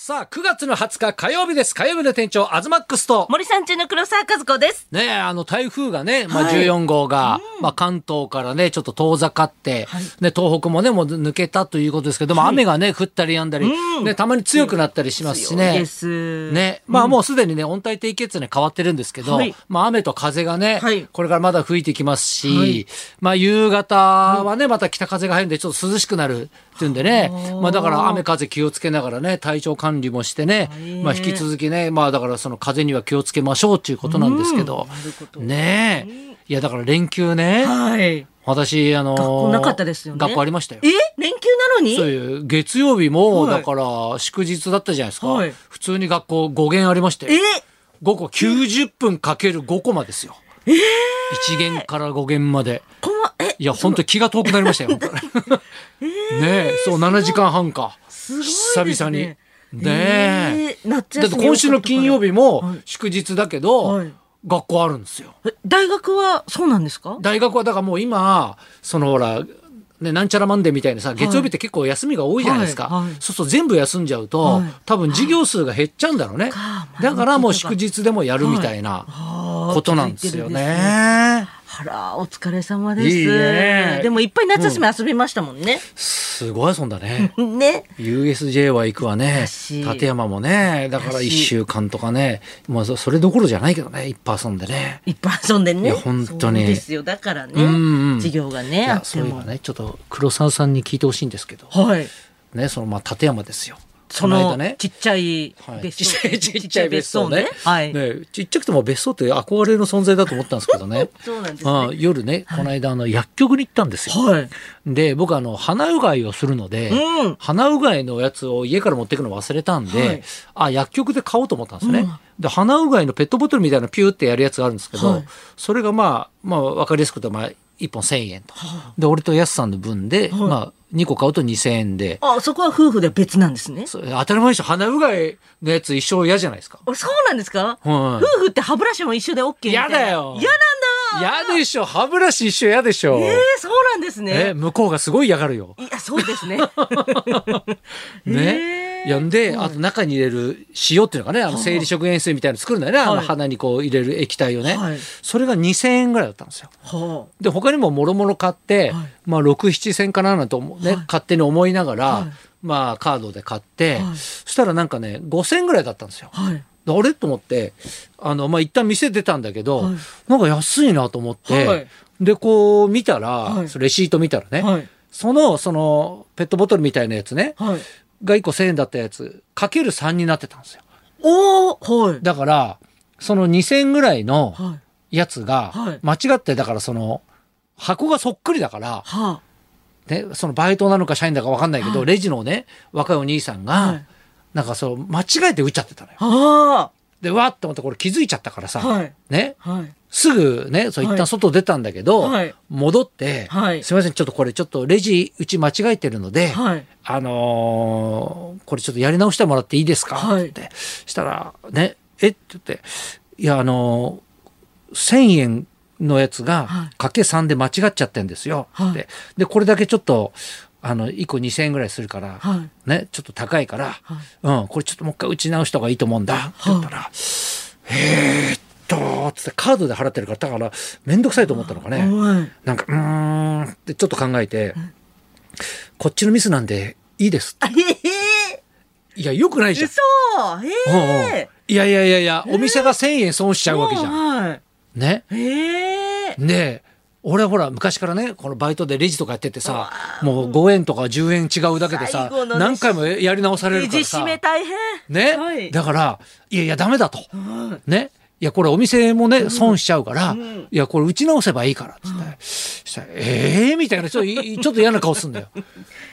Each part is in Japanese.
さあ、9月の20日火曜日です。火曜日の店長、アズマックスと。森さん中の黒沢和子です。ねえ、あの、台風がね、まあ、はい。14号が、まあ、関東からね、ちょっと遠ざかって、はい。ね、東北もね、もう抜けたということですけども、雨がね、降ったり止んだり、うん。ね、たまに強くなったりしますしね。ね、まあもうすでにね、温帯低気圧に変わってるんですけど、はい。まあ雨と風がね、はい。これからまだ吹いてきますし、はい。まあ夕方はね、また北風が入るんでちょっと涼しくなるっていうんでね、まあだから雨風気をつけながらね、体調管理もしてね、はいまあ引き続きね、まあだからその風には気をつけましょうっていうことなんですけど、うんねえ、い。やだから連休ね、はい。私、あのー学校なかったですよね。学校ありましたよ。え？連休なのに？そういう月曜日も、はい。だから祝日だったじゃないですか。はい。普通に学校5限ありまして。え？5個90分かける5コマですよ。1限から5限まで。いや、本当に気が遠くなりましたよ。ねえ、そう、7時間半か。久々に。ねえ。だって今週の金曜日もはい祝日だけど、はい学校あるんですよ。え大学はそうなんですか？大学はだからもう今、そのほら、ね、なんちゃらマンデーみたいなさ、月曜日って結構休みが多いじゃないですか。はいはいそうすると全部休んじゃうと、はい多分授業数が減っちゃうんだろうね。かだからもう祝日でもやるみたいなはことなんですよね。あら、お疲れ様です。いいねでもいっぱい夏休み遊びましたもんね。すごい遊んだね。ね。USJ は行くわね立山もねだから1らしい週間とかねまあそそれどころじゃないけどねいっぱい遊んでねいっぱい遊んでね。いや本当にそうですよ。だからね。うんうん授業がね、あっても。そういえばねちょっと黒沢さんに聞いてほしいんですけどはい。ねそのまあ立山ですよそこのね。ちっちゃいはい。別荘、ちっちゃいちっちゃい別荘ね。はい。ねちっちゃくても別荘って憧れの存在だと思ったんですけどね。そうなんですね。うん夜ねこの間あの薬局に行ったんですよ。はい。で僕あの鼻うがいをするので、うん。鼻うがいのやつを家から持ってくの忘れたんで、はい。あ薬局で買おうと思ったんですね、うん。で鼻うがいのペットボトルみたいなのピューってやるやつがあるんですけど、はい。それがまあまあ分かりやすく言うとまあ1本1,000円と、で俺とやすさんの分で、まあ2個買うと2,000円で、あ、そこは夫婦で別なんですね。当たり前でしょ鼻うがいのやつ一生嫌じゃないですか。あそうなんですか、うん夫婦って歯ブラシも一緒で OK みたいな。嫌だよ嫌なんだ嫌でしょ歯ブラシ一緒嫌でしょ、えー、そうなんですえね。向こうがすごい嫌がるよ。いや、そうですね。ね。へーやんで、あと中に入れる塩っていうのがね、あの生理食塩水みたいなの作るんだよね、あのはい。鼻にこう入れる液体をね。はい。それが2000円ぐらいだったんですよ。はで、他にももろもろ買って、はい。まあ6、7千かななんてね、はい。勝手に思いながら、はい。まあカードで買って、はい。そしたらなんかね、5000円ぐらいだったんですよ。あ。れ？と思って、あの、まあ、一旦店出たんだけど、はい。なんか安いなと思って、はい。で、こう見たら、レシート見たらね、はい。その、その、ペットボトルみたいなやつね、はい。が1個1000円だったやつ、かける3になってたんですよ。おー、はい。だから、その2000円ぐらいのはい。やつがはい、間違って、だからその、箱がそっくりだから、はね、そのバイトなのか社員だかわかんないけど、はいレジのね、若いお兄さんが、はいなんかそう、間違えて打っちゃってたのよ。あ。はで、わーって思ってこれ気づいちゃったからさ、はいね、あ。はい。すぐね、そう一はい旦外出たんだけど、はい戻って、はいすみません、ちょっとこれちょっとレジうち間違えてるので、はい。あのーこれちょっとやり直してもらっていいですか、はいってしたら、ね、えって言って、いや、あのー1000円のやつがはいかけ3で間違っちゃってんですよ、で、これだけちょっと、あの、1個2000円ぐらいするから、はいね、ちょっと高いから、はいうん、これちょっともう一回打ち直した方がいいと思うんだ、って言ったら、えーっと、つってカードで払ってるから、だから、めんどくさいと思ったのかね。はい。なんか、うーんってちょっと考えて、こっちのミスなんでいいです。あへへいや、よくないじゃん。嘘へうえ。いやいやいやいや、お店が1000円損しちゃうわけじゃん。はい。ね。へえ。で、俺ほら、昔からね、このバイトでレジとかやっててさ、もう5円とか10円違うだけでさ何回もやり直されるからさ締。め大変。ね、はい。だから、いやいや、ダメだと。はね。いや、これお店もね、損しちゃうから、んいや、これ打ち直せばいいから、つって。したら、ええー、みたいな、ちょっとい、ちょっと嫌な顔すんだよ。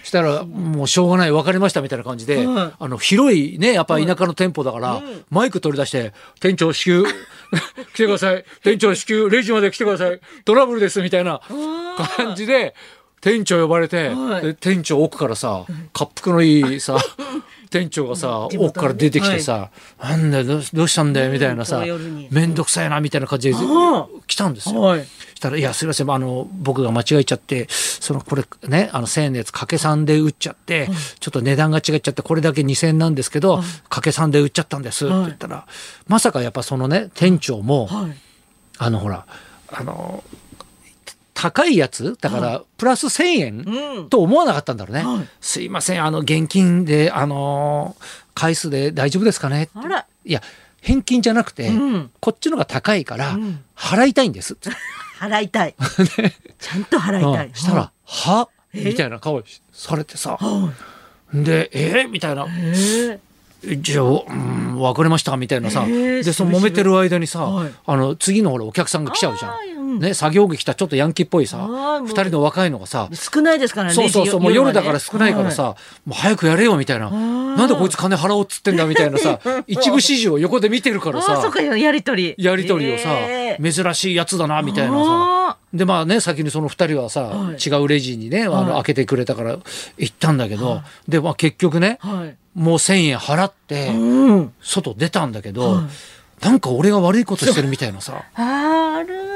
したら、もうしょうがない、分かりました、みたいな感じで、うんあの、広いね、やっぱ田舎の店舗だから、マイク取り出して、店長至急、来てください。店長至急、レジまで来てください。トラブルです、みたいな感じで、店長呼ばれて、は店長奥からさ、滑腹のいいさ、店長がさ、奥から出てきてさ、なんだよどうしたんだよみたいなさうん夜に、めんどくさいなみたいな感じであ来たんですよ。はい。したら、いや、すいません、あの、僕が間違えちゃって、その、これね、あの、1000円のやつ、掛け算で売っちゃって、ちょっと値段が違っちゃって、これだけ2000円なんですけど、掛け算で売っちゃったんです、って言ったら、まさかやっぱそのね、店長も、はい。あの、ほら、あの、高いやつ？だから、プラス1000円、うん。と思わなかったんだろうね。はいすいません、あの、現金で、あの回数で大丈夫ですかね？いや、返金じゃなくて、うんこっちのが高いからうん、払いたいんです。払いたい。ちゃんと払いたい。うんしたら、は？え？みたいな顔されてさ。はで、え？ーみたいな。じゃあ、うん、分かりましたみたいなさ。えーで、その揉めてる間にさ、はいあの、次のほら、お客さんが来ちゃうじゃん。うんね、作業着着たちょっとヤンキーっぽいさ、あーもう二人の若いのがさ、少ないですからね。そうそうそう、もう夜だから少ないからはさ、もう早くやれよみたいな。ーなんでこいつ金払おうっつってんだみたいなさ、一部始終を横で見てるからああ、そさやりとり。やりとりをさ珍しいやつだなみたいなさ。あでまあね先にその2人はさ、はい違うレジにねあの、はい開けてくれたから行ったんだけど、で、まあ、結局ね。もう1,000円払ってうん。外出たんだけど、はいなんか俺が悪いことしてるみたいなさある。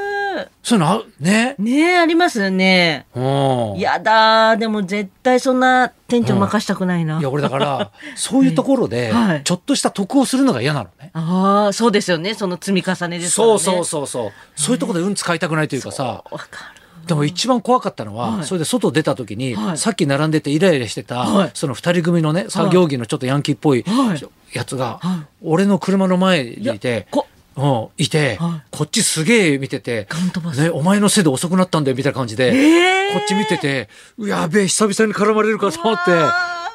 そういうのね？ねえ、ありますよね。うんやだーでも絶対そんな店長任したくないな。いや俺だからそういうところで はいちょっとした得をするのが嫌なのね。ああ、そうですよね。その積み重ねですからね。そうそうそうそうそういうところで運使いたくないというかさわかる。でも一番怖かったのは、はいそれで外出た時に、はいさっき並んでてイライラしてた、はいその二人組のね作業着のちょっとヤンキーっぽいはいやつが、はい俺の車の前にいて、いて、はい。こっちすげえ見てて、ね、お前のせいで遅くなったんだよみたいな感じで、ええこっち見てて、うやべえ、久々に絡まれるかと思って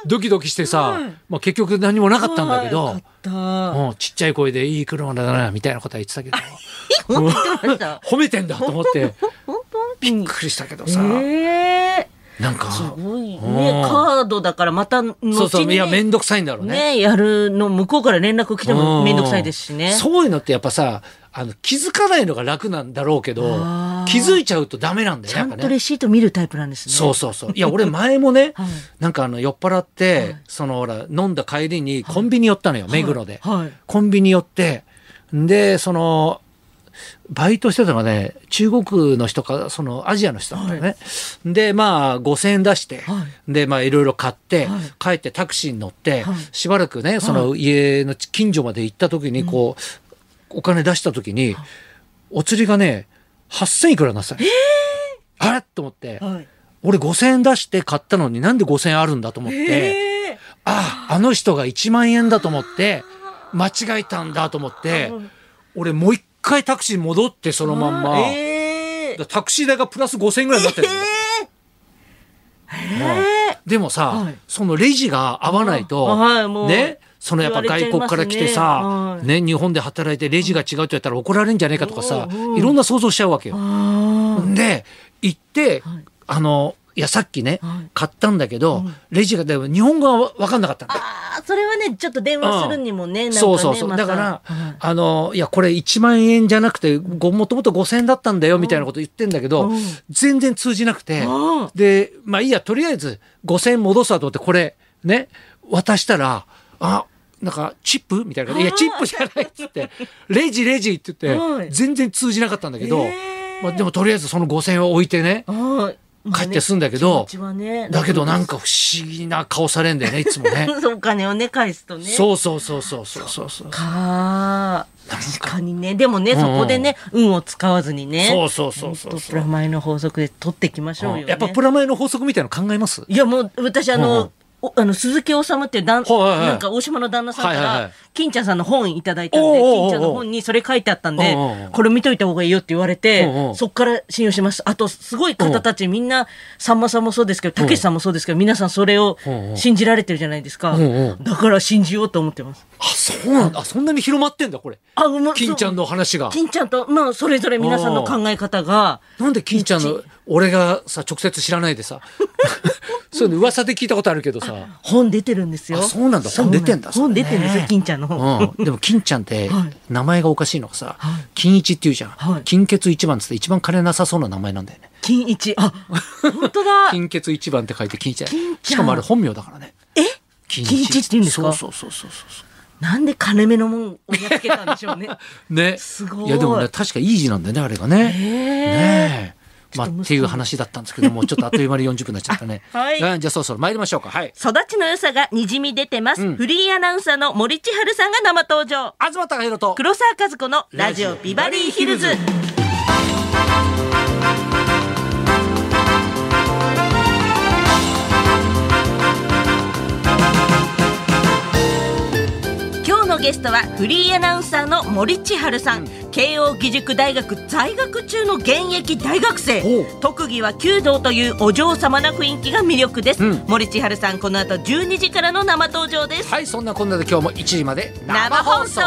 ドキドキしてさ、はいまあ結局何もなかったんだけど。うん、ちっちゃい声でいい車だな、みたいなことは言ってたけど。褒めてんだと思って、びっに。くりしたけどさ、ええなんか、すごいうんね。カードだからまた後にね。そうそう、いや、めんどくさいんだろうね。ね、やるの、向こうから連絡来てもめんどくさいですしね。そういうのってやっぱさ、あの、気づかないのが楽なんだろうけど気づいちゃうとダメなんだよ、ちゃん。とレシート見るタイプなんですね。そうそうそう。いや、俺前もね、はいなんかあの、酔っ払って、はいその、ほら、飲んだ帰りにコンビニ寄ったのよ、目黒で。はい。コンビニ寄って、で、その、バイトしてたのがね、中国の人か、そのアジアの人だったのね。で、まあ、5000円出して、はで、まあ、いろいろ買って、はい。帰ってタクシーに乗って、はい。しばらくね、その家の近所まで行った時に、こう、お金出した時に、お釣りがね、8000いくらになってたの。あれ？と思って、はい。俺5000円出して買ったのになんで5000円あるんだと思って、ええああ、あの人が1万円だと思って、間違えたんだと思って、俺もう一回タクシーに戻ってそのまんま、ええだタクシー代がプラス5000円ぐらいになってるんだよ。ええでもさ、はい。そのレジが合わないと、はいね、そのやっぱ外国から来てさ、言われちゃい。ねね、日本で働いてレジが違うって言ったら怒られるんじゃねえかとかさ、いろんな想像しちゃうわけよ。あで、行って、はい。あの、いや、さっきね、はい。買ったんだけど、うん。レジが、でも日本語がわかんなかったんだよあーそれはねちょっと電話するにもね、なんかねそう。そうそう。また。だから、はいあの、いや、これ1万円じゃなくて、ごもともと5000円だったんだよ、みたいなこと言ってんだけど、うん。全然通じなくて、うん。で、まあいいや、とりあえず5000円戻すわと思って、これ、ね、渡したら、あ、なんか、チップ？みたいな。いや、チップじゃないっつって、レジレジって言って、はい。全然通じなかったんだけど、まあでもとりあえずその5000円を置いてね帰ってすんだけどねだけどなんか不思議な顔されんだよね、いつもね。そうお金をね返すとね。そうそうそうそうそうそう。そう。か。確かにね。でもね、そこでね運を使わずにねそうそうそうそうプラマイの法則で取っていきましょうよ、ね。やっぱプラマイの法則みたいなの考えます？いやもう私あの、うんおあの鈴木治ってだん、はいはいはい。なんか大島の旦那さんから、はいはいはい。金ちゃんさんの本いただいたんで金ちゃんの本にそれ書いてあったんでおうおうおうこれ見といた方がいいよって言われておうおうそっから信用しますあとすごい方たちみんなさんまさんもそうですけどたけしさんもそうですけど皆さんそれを信じられてるじゃないですか。おうおうだから信じようと思ってます。あ、そうなんだ。あ、そんなに広まってんだ、これ。あうま金ちゃんの話が。金ちゃんとまあそれぞれ皆さんの考え方が。なんで金ちゃんの、俺がさ、直接知らないでさ。そういうの噂で聞いたことあるけどさ。本出てるんですよあそうなんだ本出てんだ本出てるんですよ金ちゃんの本うん。でも金ちゃんってはい、名前がおかしいのがさはい、金一って言うじゃんはい。金欠一番っつって一番金なさそうな名前なんだよね。金一あ 本当だ金欠一番って書いて金ちゃん。しかもあれ本名だからね。え？金金一って言うんですか？そうそうそうそうそうなんで金目のもんをやっつけたんでしょうね。ね。すごいいやでもね確かいい字なんだよねあれがね。ねえ。まあっていう話だったんですけどもちょっとあっという間に40分になっちゃったね。はいうんじゃあそろそろ参りましょうか。はい。育ちの良さがにじみ出てます。フリーアナウンサーの森千春さんが生登場。東貴博と黒沢和子のラジオビバリーヒルズ。のゲストはフリーアナウンサーの森千春さん、慶応義塾大学在学中の現役大学生。特技は弓道というお嬢様な雰囲気が魅力です、うん。森千春さんこの後12時からの生登場です。はいそんなこんなで今日も1時まで生放送